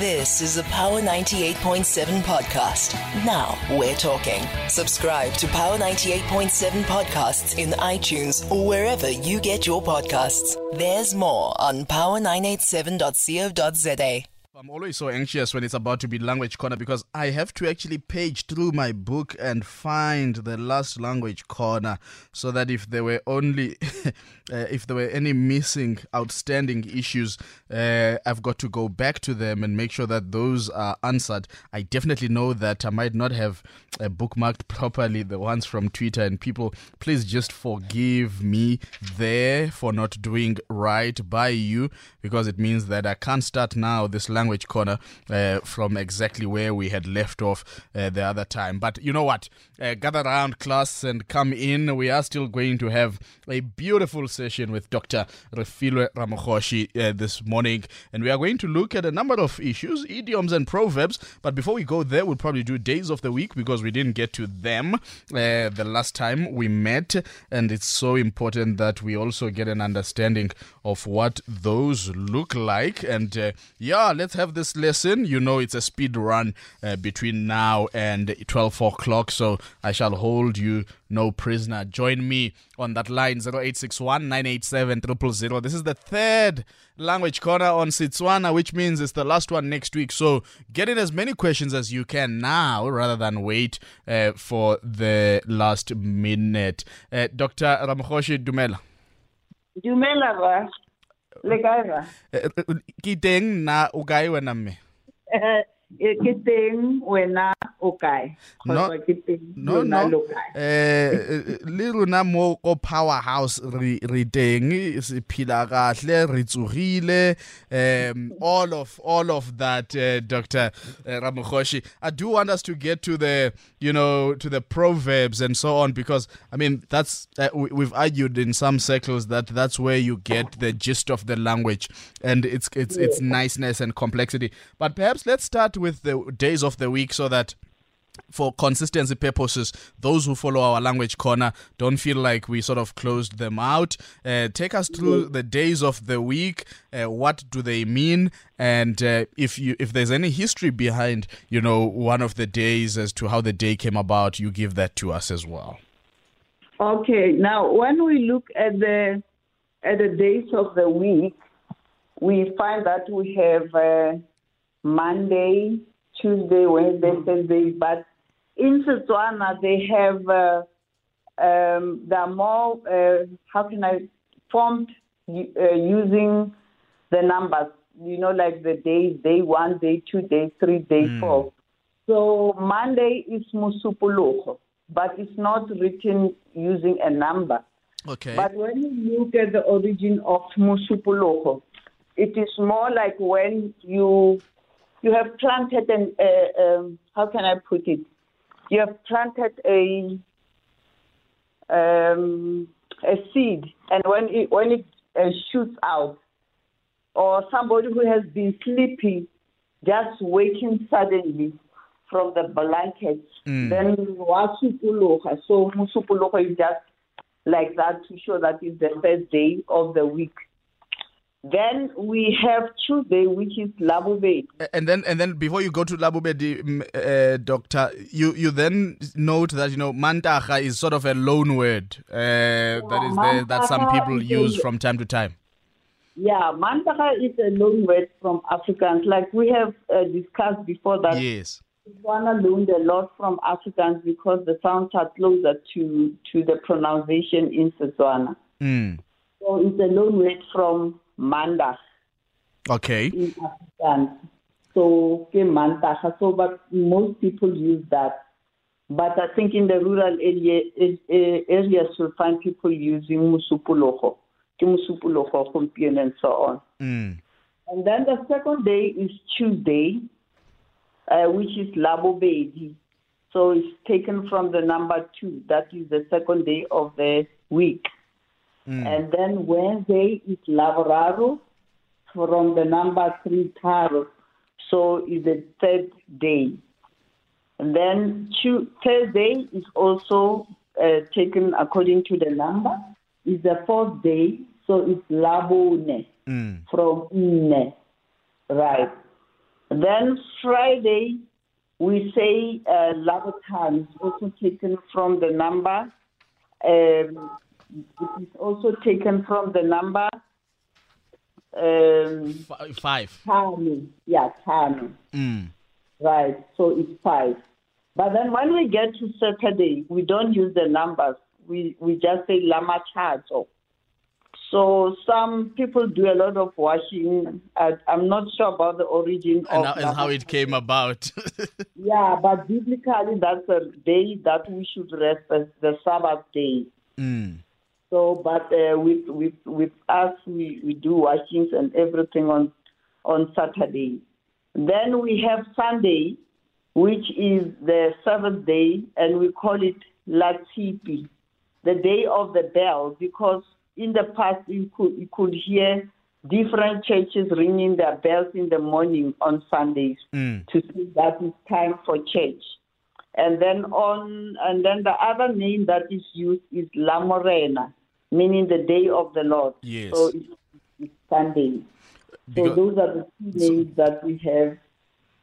This is a Power 98.7 podcast. Now we're talking. Subscribe to Power 98.7 podcasts in iTunes or wherever you get your podcasts. There's more on power987.co.za. I'm always so anxious when it's about to be language corner because I have to actually page through my book and find the last language corner so that if there were only uh, if there were any missing outstanding issues uh, I've got to go back to them and make sure that those are answered. I definitely know that I might not have uh, bookmarked properly the ones from Twitter and people please just forgive me there for not doing right by you because it means that I can't start now this language corner uh, from exactly where we had left off uh, the other time. But you know what? Uh, gather around, class, and come in. We are still going to have a beautiful session with Dr. Refilwe Ramagoshi uh, this morning, and we are going to look at a number of issues, idioms and proverbs. But before we go there, we'll probably do days of the week because we didn't get to them uh, the last time we met, and it's so important that we also get an understanding of what those look like. And uh, yeah, let's have this lesson. You know, it's a speed run uh, between now and 12 o'clock, so I shall hold you no prisoner. Join me on that line 0861 987 000. This is the third language corner on Setswana, which means it's the last one next week. So get in as many questions as you can now rather than wait uh, for the last minute. Uh, Dr. Ramagoshi Dumela. Dumela ba. Le kae ba? Eh, eh, Ke teng na o kae wena mme? Eh, ke teng wena o kae? No- Kgotsa ke teng no lona lo kae? eh le rona mo ko powerhouse re re teng se phila kahle re tsogile um all of all of that uh, Dr uh, I do want us to get to the you know to the proverbs and so on because I mean that's uh, we, we've argued in some circles that that's where you get the gist of the language and it's it's it's niceness and complexity but perhaps let's start with the days of the week so that for consistency purposes, those who follow our language corner don't feel like we sort of closed them out. Uh, take us through the days of the week. Uh, what do they mean? And uh, if you if there's any history behind, you know, one of the days as to how the day came about, you give that to us as well. Okay, now when we look at the at the days of the week, we find that we have uh, Monday, Tuesday, Wednesday, Thursday, but in Setswana they have uh, um, they are more uh, how can I formed uh, using the numbers. You know, like the days, day one, day two, day three, day four. So Monday is Musupuluko, but it's not written using a number. Okay. But when you look at the origin of Musupuluko, it is more like when you you have planted an uh, um, how can I put it? You have planted a um, a seed, and when it when it uh, shoots out, or somebody who has been sleeping, just waking suddenly from the blankets, then wasupuluka. So musupuluka is just like that to show that it's the first day of the week. Then we have Tuesday, which is Labube. and then and then before you go to Labubedi, mm, uh, doctor, you you then note that you know mantaha is sort of a loan word uh, that is there that some people use a- from time to time. Yeah, Mantaha is a loan word from Afrikaans. Like we have uh, discussed before that Yes. Setswana learned a lot from Afrikaans because the sounds are closer to, to the pronunciation in Setswana. Mm. So it's a loan word from Manda Okay. in Afrikaans. So. So but most people use that. But I think in the rural area, areas you'll find people using Musupuloko, ke Musupuloko, Gompieno, and so on. Mm. And then the second day is Tuesday, uh, which is Labobedi. So it's taken from the number two. That is the second day of the week. And then Wednesday is Lavoraro from the number three Taro. So it's the third day. And then Thursday is also uh, taken according to the number. It's the fourth day, so it's Labone Mm. from Ine. Right. Then Friday, we say uh, Labotan is also taken from the number. Um, it is also taken from the number. Um, F- five. Tano. Yeah, Tano. Mm. Right, so it's five. But then when we get to Saturday, we don't use the numbers. We we just say Lama Chato. So some people do a lot of washing. I, I'm not sure about the origin And of is how it came about. Yeah, but biblically, that's a day that we should rest as the Sabbath day. mm. So, but uh, with with with us, we, we do washings and everything on on Saturday. Then we have Sunday, which is the seventh day, and we call it Latipi, the day of the bell, because in the past you could you could hear different churches ringing their bells in the morning on Sundays Mm. to say that it's time for church. And then on and then the other name that is used is La Morena, meaning the day of the Lord. Yes. So it's, Sunday. So those are the two names that we have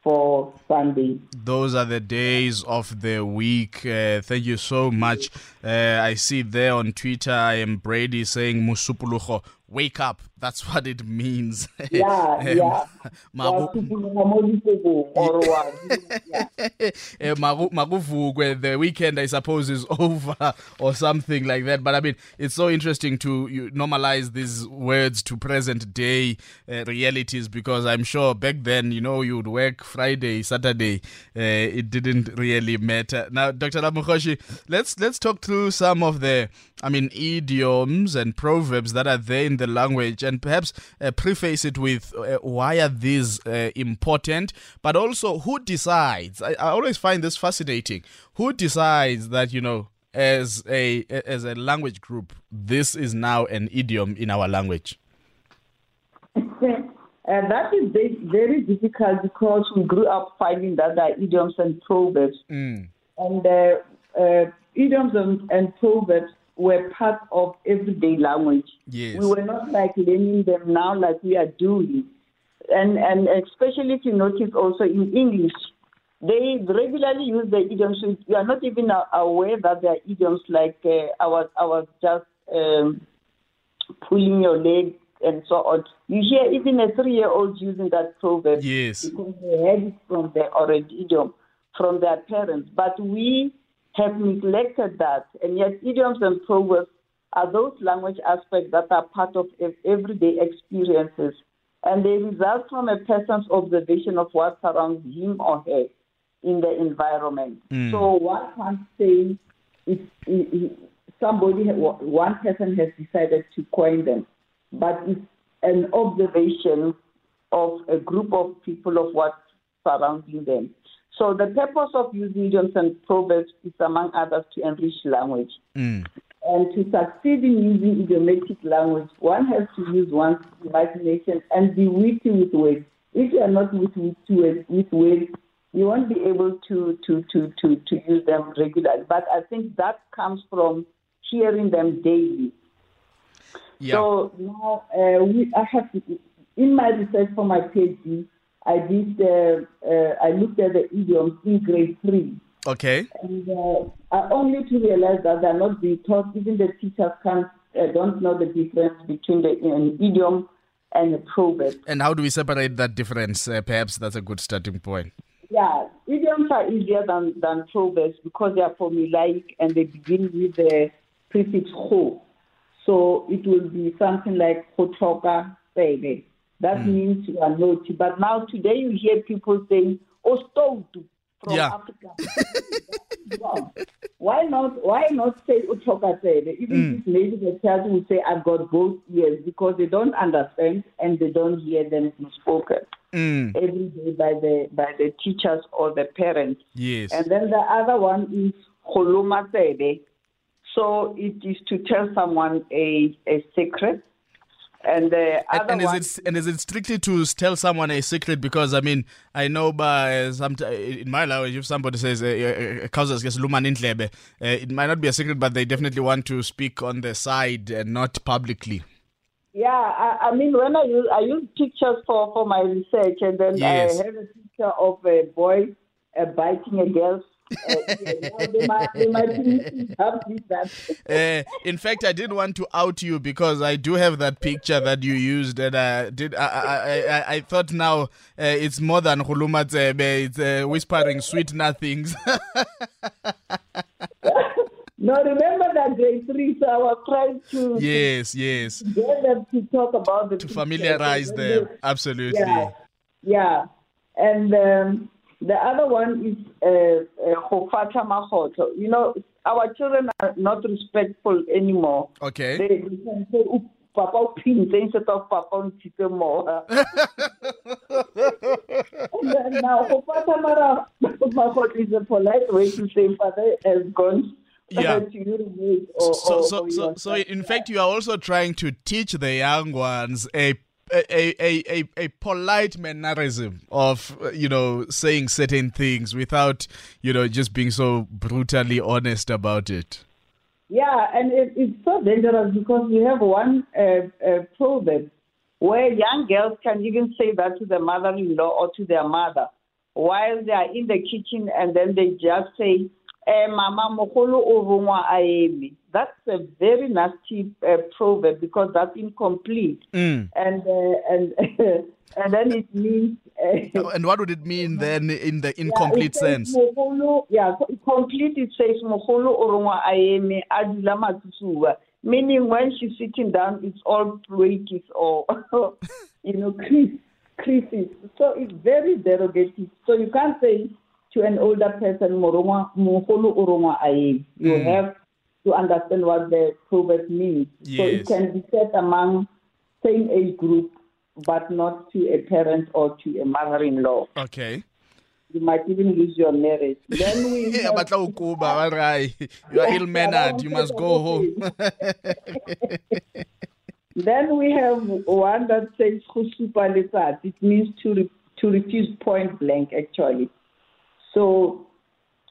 for Sunday. Those are the days of the week. Uh, thank you so much. Uh, I see there on Twitter, I am Brady saying Musupulucho, wake up. That's what it means. Yeah, Um, yeah. Mabu- Wa tupologa mo dipopong, or wa- yeah. Eh, magu- makuvukwe, the weekend I suppose is over or something like that. But I mean, it's so interesting to you normalize these words to present day uh, realities because I'm sure back then, you know, you would work Friday, Saturday. Uh, it didn't really matter. Now, Dr. Ramagoshi, let's let's talk through some of the, I mean, idioms and proverbs that are there in the language, and perhaps uh, preface it with uh, why are these uh, important, but also who decides. I, I always find this fascinating. Who decides that you know, as a as a language group, this is now an idiom in our language? And that is very, very difficult because we grew up finding that there are idioms and proverbs. Mm. And uh, uh, idioms and, and proverbs were part of everyday language. Yes. We were not like learning them now like we are doing. And, and especially if you notice also in English, they regularly use the idioms. You are not even aware that they are idioms like uh, I, was, I was just um, pulling your leg and so on. You hear even a three year old using that proverb Yes. because they heard it from their already idiom from their parents. But we have neglected that, and yet idioms and proverbs are those language aspects that are part of everyday experiences, and they result from a person's observation of what surrounds him or her in the environment. Hmm. So one can't say it's, it, somebody, one person has decided to coin them, but it's an observation of a group of people of what's surrounding them. So the purpose of using idioms and proverbs is, among others, to enrich language. Mm. And to succeed in using idiomatic language, one has to use one's imagination and be witty with words. If you are not witty with, with words, you won't be able to, to, to, to, to use them regularly. But I think that comes from hearing them daily. Yeah. So now uh, we, I have to, in my research for my PhD, I did uh, uh, I looked at the idioms in grade three, okay. and uh, I only to realize that they're not being taught. Even the teachers can't uh, don't know the difference between the an idiom and a proverb. And how do we separate that difference? Uh, perhaps that's a good starting point. Yeah, idioms are easier than, than proverbs because they are formulaic and they begin with the prefix ho. So it will be something like hotoka sebe. That means you are naughty. But now today you hear people saying ostotu from Yeah. Africa. Why not why not say utoka sebe? Even if maybe the child will say I've got both ears because they don't understand and they don't hear them spoken Mm. every day by the by the teachers or the parents. Yes. And then the other one is holomasebe. So it is to tell someone a, a secret. And the And, other and one, is it and is it strictly to tell someone a secret? Because I mean, I know by some in my language, if somebody says uh, "causes yes luman indlebe," uh, it might not be a secret, but they definitely want to speak on the side and not publicly. Yeah, I, I mean, when I use I use pictures for, for my research, and then Yes. I have a picture of a boy uh, biting a girl. Uh, they might, they might be happy with that. Uh, in fact, I didn't want to out you because I do have that picture that you used, and I did. I I, I, I- thought now uh, it's more than Huluma Tsebe, It's uh, whispering sweet nothings. No, remember that grade three, so I was trying to yes, yes. get them to talk about the To familiarize them, absolutely. Yeah, yeah. And um, the other one is uh, uh, Hofata Mahoto. You know, our children are not respectful anymore. Okay. They, they can say, Papa Pinte instead of Papa Ntite more. And then now, Hofata Mahoto is a polite way to say Father has gone Yeah. or, so, or, so, or so, so, in fact, you are also trying to teach the young ones a a, a, a, a polite mannerism of you know saying certain things without you know just being so brutally honest about it. Yeah, and it, it's so dangerous because we have one uh, uh, proverb where young girls can even say that to their mother-in-law or to their mother while they are in the kitchen, and then they just say, eh, "Mama, mogolo o rongwa a eme." That's a very nasty uh, proverb because that's incomplete, Mm. and uh, and and then it means. Uh, And what would it mean then in the yeah, incomplete says sense? yeah, complete it says mogolo o rongwa a eme a dula matsusuba. Meaning when she's sitting down, it's all breakies or, you know, crease, creases. So it's very derogative. So you can't say to an older person, "Morongwa- mogolo o rongwa a eme. You Mm. have to understand what the proverb means. So it can be said among same age group, but not to a parent or to a mother-in-law Okay. you might even lose your marriage. Then we Yeah, have- but Ukuba, all right. You are ill mannered. You must go home. then we have one that says. It means to re- to refuse point blank actually. So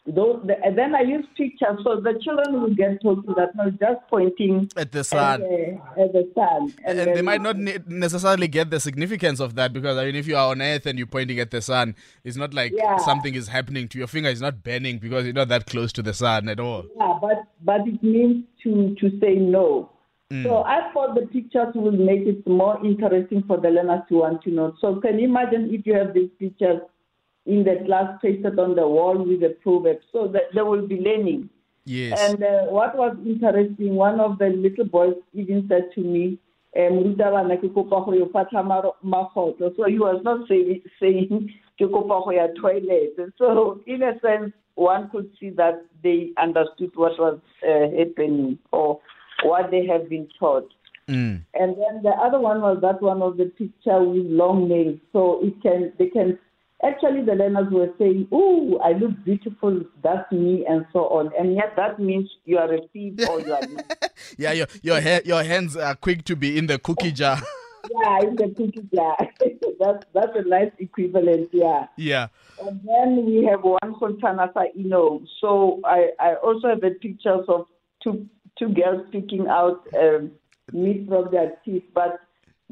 those the, and then I use pictures so the children will get told that not just pointing At the at sun. the, at the sun. And, then- they might not necessarily get the significance of that because I mean, if you are on Earth and you're pointing at the sun, it's not like Yeah. something is happening to your finger. It's not burning because you're not that close to the sun at all. Yeah, but but it means to to say no. Mm. So I thought the pictures will make it more interesting for the learners to want to know. So can you imagine if you have these pictures in the class pasted on the wall with a proverb, so that they will be learning. Yes. And uh, what was interesting, one of the little boys even said to me, "Morutabana, ke kopa go yo fatlha magotlo." So he was not say, saying, "Ke kopa go ya toilet. So in a sense, one could see that they understood what was uh, happening or what they have been taught. Mm. And then the other one was that one of the picture with long nails. So it can they can actually the learners were saying, "Oh, I look beautiful. That's me," and so on. And yet that means you are a thief or you are Yeah, your your ha- your hands are quick to be in the cookie jar. yeah, in the cookie jar. that's that's a nice equivalent. Yeah. yeah. And then we have one from Tanasa Ino. So I, I also have the pictures of two two girls picking out um, meat from their teeth, but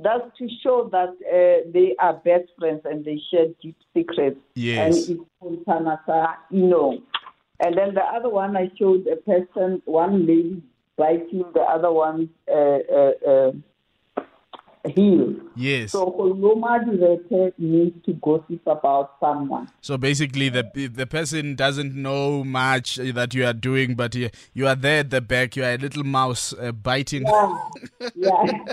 that's to show that uh, they are best friends and they share deep secrets. Yes. And it's from Tanasa Ino. And then the other one I showed a person, one lady biting the other one's uh, uh, heel. Yes. So Holoma directed means to gossip about someone. So basically, the the person doesn't know much that you are doing, but you, you are there at the back. You are a little mouse uh, biting. Yeah, yeah.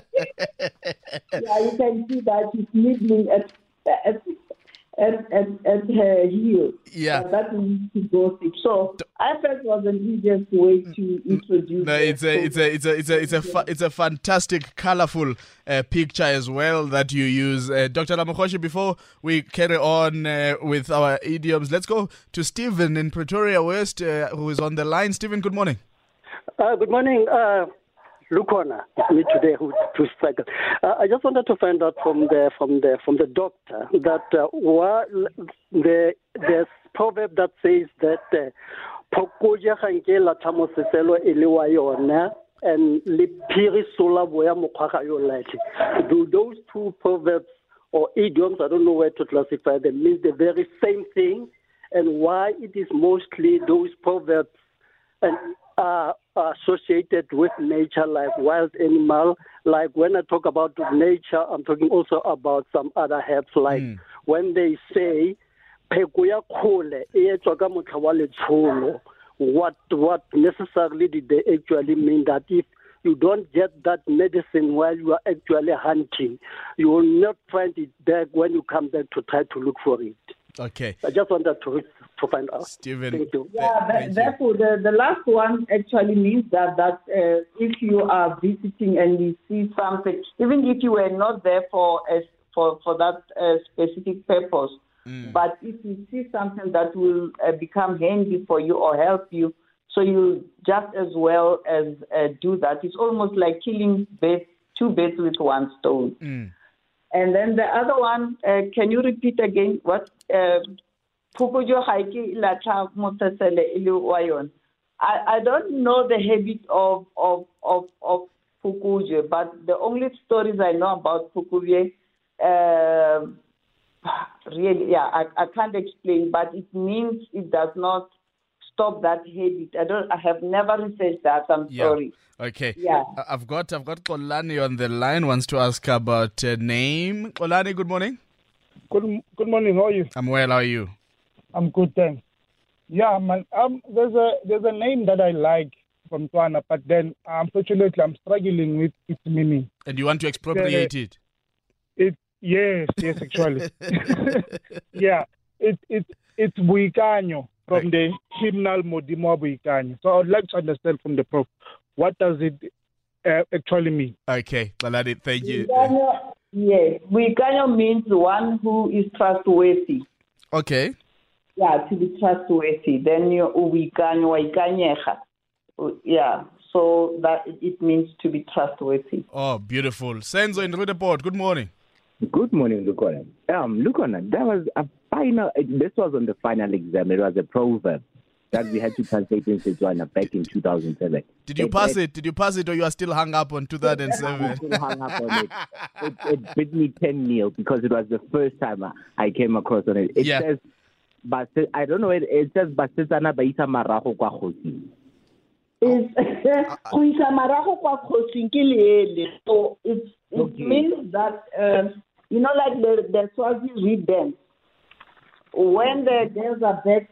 yeah, you can see that she's nibbling at at at, at, at her heel. Yeah. Uh, that means to go gossip. So I felt it was the easiest way to introduce. No, the it's a it's a it's a it's a it's a fa- it's a fantastic, colorful uh, picture as well that you use, uh, Dr. Ramagoshi. Before we carry on uh, with our idioms, let's go to Stephen in Pretoria West, uh, who is on the line. Stephen, good morning. Uh, good morning, uh, Lukhona. It's me today who to struggle. Uh, I just wanted to find out from the from the from the doctor that uh, what the the proverb that says that uh, phokoja ga nke la thamo seselo e le wa yona and lipiri sola boya mokgwaga yo latlhe do those two proverbs or idioms i don't know where to classify them means the very same thing and why it is mostly those proverbs and are associated with nature like wild animal like when i talk about nature i'm talking also about some other herbs like mm. when they say pheko ya kgole e etswa ka motlha wa letsholo what what necessarily did they actually mean that if you don't get that medicine while you are actually hunting, you will not find it back when you come back to try to look for it. Okay. I just wanted to to find out. Stephen, thank you. Yeah, that, therefore, the, the last one actually means that that uh, if you are visiting and you see something, even if you were not there for a, for for that uh, specific purpose, mm. but if you see something that will uh, become handy for you or help you, so you just as well as uh, do that. It's almost like killing two birds with one stone. Mm. And then the other one, uh, can you repeat again what? Uh, I, I don't know the habit of of of, of Pukujo, but the only stories I know about Pukujo, uh, really, yeah, I, I can't explain, but it means it does not stop that habit. I don't. I have never researched that. I'm yeah. sorry. Okay. Yeah. I've got I've got Kolani on the line. Wants to ask about uh, name. Kolani, good morning. Good Good morning. How are you? I'm well. How are you? I'm good, thanks. Yeah, man. Um, there's a there's a name that I like from Tswana, but then unfortunately I'm struggling with its meaning. And you want to expropriate the, it? It yes, yes, actually. yeah. It it it's Buikanyo from the hymnal Modimo Boikanyo. So I would like to understand from the Prof, what does it uh, actually mean? Okay, Baladi, thank you. yes, Boikanyo means one who is trustworthy. Okay. Yeah, to be trustworthy. Then you Ubikanyo, Waikanyeha. Yeah, so that it means to be trustworthy. Oh, beautiful. Senzo in Roodepoort, good morning. Good morning, Lukhona. Um, Lukhona, that was a final. This was on the final exam. It was a proverb that we had to translate into Setswana back in 2007. Did you it, pass it, it, Did you pass it, or you are still hung up on 2007? still hung up on it. It, it bit me 10 nil because it was the first time I came across on it. It yeah. says, but I don't know. It, it says, "Basetsana ba isa marago kwa khosing." Is go isa marago kwa khosing ke leele. So it it okay. means that. Uh, you know, like the, the Swazi reed dance. When the girls are back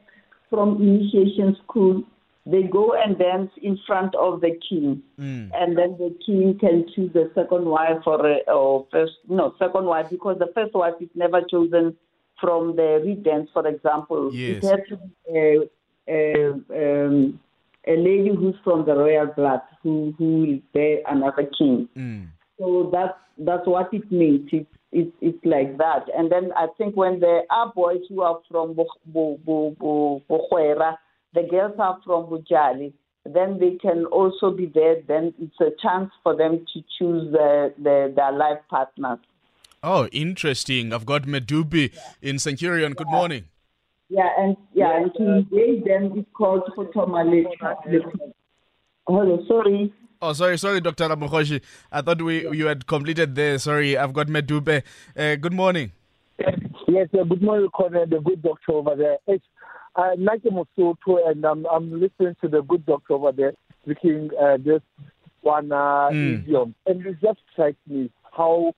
from initiation school, they go and dance in front of the king, mm. and then the king can choose the second wife or, a, or first no second wife because the first wife is never chosen from the reed dance. For example, yes. it has to be a, a, um, a lady who's from the royal blood who who will bear another king. Mm. So that's that's what it means. It's it's, it's like that. And then I think when there are boys who are from Bukhwera, the girls are from Bujali, then they can also be there. Then it's a chance for them to choose the, the, their life partners. Oh, interesting. I've got Medupi yeah. in Centurion. Good yeah. morning. Yeah, and yeah, and to engage them it's called Photomale. Hello, sorry. Oh, sorry, sorry, Dr. Ramagoshi. I thought we you had completed there. Sorry, I've got Medupe. Uh, good morning. Yes, uh, good morning, Colonel, the good doctor over there. It's uh, Nike and I'm, I'm listening to the good doctor over there speaking uh, this one uh, mm. idiom. And it just strikes me how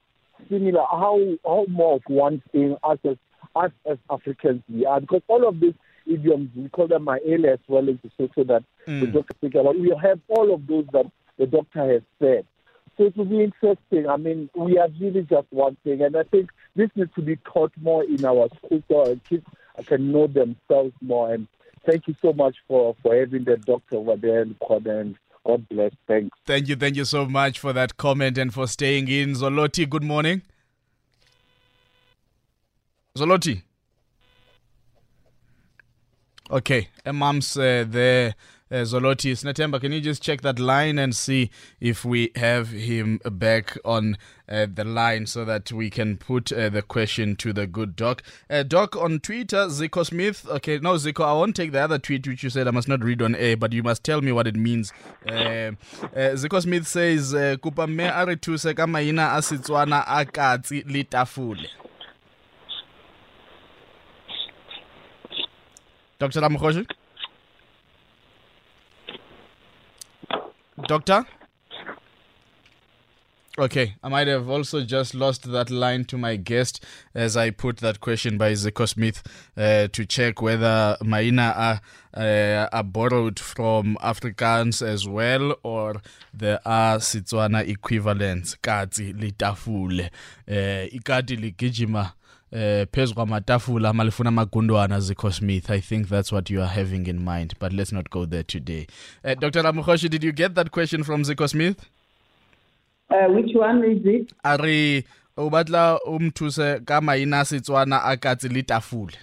similar, how, how more of one thing us as, us as Africans we are. Because all of these idioms, we call them my as well as the social that mm. the doctor speak about. We have all of those that the doctor has said. So it will be interesting. I mean, we are really just one thing, and I think this needs to be taught more in our schools so our kids can know themselves more. And thank you so much for, for having the doctor over there in and God bless. Thanks. Thank you. Thank you so much for that comment and for staying in. Zoloti, good morning. Zoloti. Okay, a mom's uh, there uh, Zoloti. Snatemba, can you just check that line and see if we have him back on uh, the line so that we can put uh, the question to the good doc. Doc on Twitter, Zico Smith. Okay, no, Zico, I won't take the other tweet which you said I must not read on air, but you must tell me what it means. Zico Smith says, Kupa me a re thuse ka maina a Setswana a katsi le tafole. Dr. Ramagoshi? Doctor? Okay, I might have also just lost that line to my guest as I put that question by Zico Smith uh, to check whether Maina are, uh, are borrowed from Afrikaans as well or there are Setswana equivalents. Kati litafule, uh, ikati ligijima uh, phezu kwamatafula malifuna amagundwana zico smith. I think that's what you are having in mind but let's not go there today. Uh, dr ramagoshi did you get that question from zico smith uh, which one is it a re o batla o mthuse ka maina setswana a katse le tafule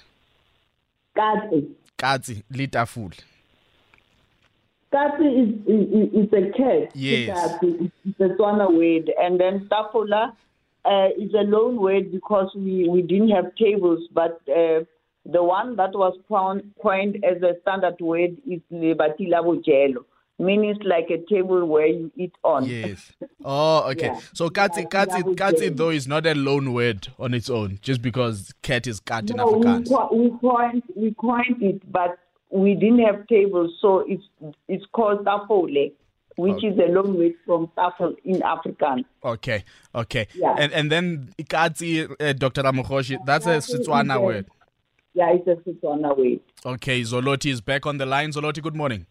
katse katse le tafule Katsi is, is, is a cat. Yes. Katsi is a Tswana word. And then tafula uh, is a loan word because we, we didn't have tables, but uh, the one that was coined as a standard word is lebatila bojelo, meaning it's like a table where you eat on. Yes. Oh, okay. Yeah. So katsi, katsi, katsi though is not a loan word on its own, just because cat is cat in no, Afrikaans. We, we coined we coined it, but we didn't have tables, so it's it's called tafole which okay. is a long way from Tafel in Afrikaans. Okay, okay. Yeah. And and then Ikatsi, uh, Dr. Ramagoshi, that's a Setswana word. Yeah, it's a Setswana word. Okay, Zoloti is back on the line. Zoloti, good morning.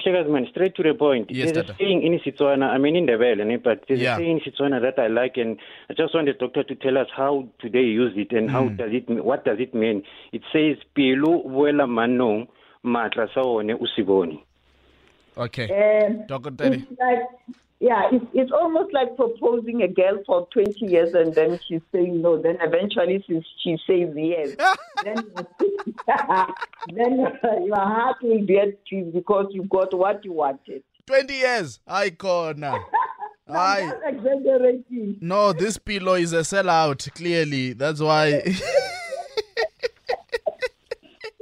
Checkers, man, straight to the point. Yes, there's a saying in Setswana, I mean in the Ndebele, but there's yeah. a saying in Setswana that I like, and I just want the doctor to tell us how today use it and mm. how does it, what does it mean? It says, "Pilu vuela manong matla saone usiboni." Okay. Um, it's like, yeah, it's, it's almost like proposing a girl for 20 years and then she's saying no. Then eventually she, she says yes. then then your heart will be at peace because you got what you wanted. 20 years. I corner. I. No, this pillow is a sellout, clearly. That's why.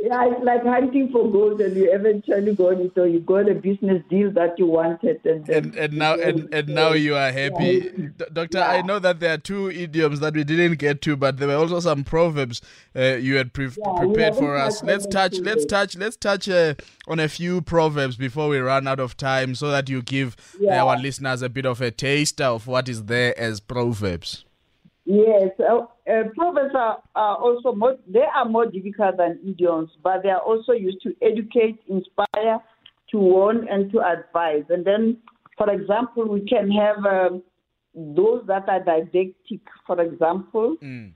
Yeah, it's like hunting for gold, and you eventually got it, or you got a business deal that you wanted, and and, and now and, and now you are happy, yeah. Doctor. Yeah. I know that there are two idioms that we didn't get to, but there were also some proverbs uh, you had pre- yeah, prepared for us. Let's touch, let's touch, let's touch uh, on a few proverbs before we run out of time, so that you give our listeners a bit of a taste of what is there as proverbs. Yes, uh, uh, proverbs are, are also more, they are more difficult than idioms, but they are also used to educate, inspire, to warn, and to advise. And then, for example, we can have um, those that are didactic. For example, mm.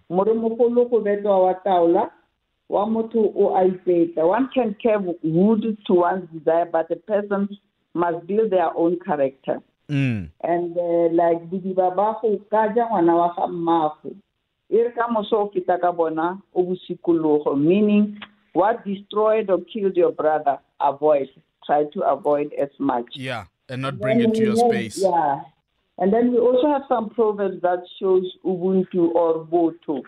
one can carve wood to one's desire, but the person must build their own character. Mm. And uh, like didiba ba go ka ja ngwana wa ga mmago e re ka moso o feta ka bona o bosikologo meaning what destroyed or killed your brother avoid. Try to avoid as much. Yeah and not bring it to your have, space. yeah. And then we also have some proverbs that shows ubuntu or boto.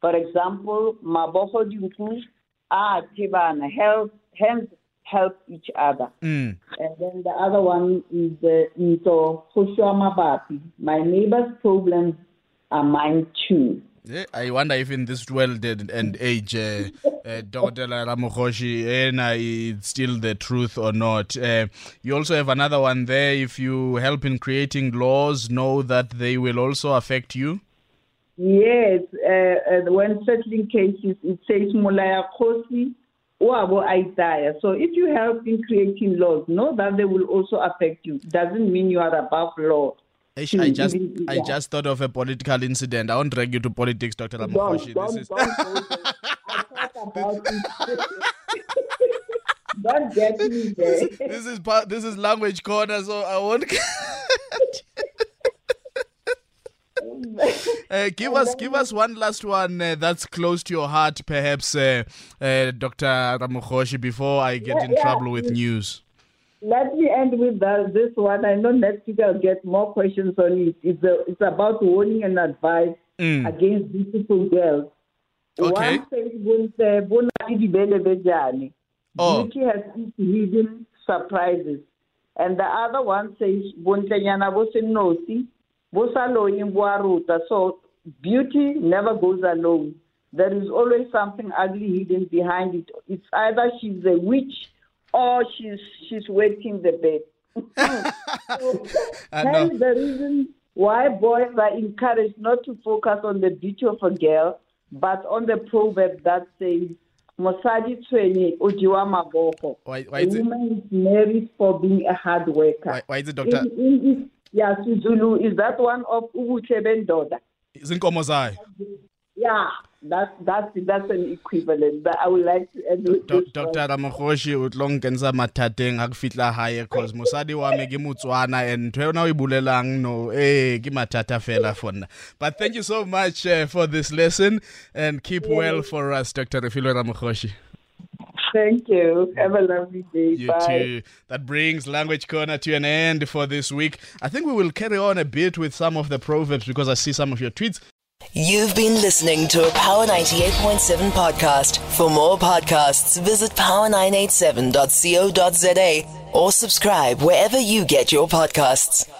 For example mabogo dinku a thibana health hands help each other. Mm. And then the other one is the Nto Mabapi. My neighbor's problems are mine too. Yeah, I wonder if in this world and age, uh, uh, Dr. Ramagoshi, it's still the truth or not. Uh, you also have another one there. If you help in creating laws, know that they will also affect you. Yes, uh, when settling cases, it says Mulaya Khosi so if you help in creating laws, know that they will also affect you. Doesn't mean you are above law. I hmm, just I just thought of a political incident. I won't drag you to politics, Dr. Ramagoshi. Don't, don't, is... don't I thought about it. don't get me there. This, this is part, this is language corner, so I won't. Uh, give us, give us one last one uh, that's close to your heart, perhaps, uh, uh Dr. Ramagoshi, before I get yeah, in yeah. trouble with news. Let me end with that, this one. I know next week I'll get more questions on it. It's, a, it's about warning and advice mm. against beautiful girls. Okay. One says, oh. Beauty has hidden surprises. And the other one says, So beauty never goes alone. There is always something ugly hidden behind it. It's either she's a witch or she's she's waiting the bed. so, hence the reason why boys are encouraged not to focus on the beauty of a girl, but on the proverb that says, Mosadi tshwenye o jewa maboko. Why, why is a woman is married for being a hard worker. Why, why is it, Doctor? In, in, yeah, Zulu is that one of Ubuche Bendoda. Zinkomo zayo. Yeah. That's that's that's an equivalent but I would like to end with Do, Dr. Ramagoshi o tlo nkentsha mathateng a fitla hae cause mosadi wa me ke motswana and ntho yona o no eh ke mathata fela for nna but thank you so much uh, for this lesson and keep yeah. well for us Dr. Refilwe Ramagoshi Thank you. Have a lovely day. You Bye. too. That brings Language Corner to an end for this week. I think we will carry on a bit with some of the proverbs because I see some of your tweets. You've been listening to a Power 98.7 podcast. For more podcasts, visit power987.co.za or subscribe wherever you get your podcasts.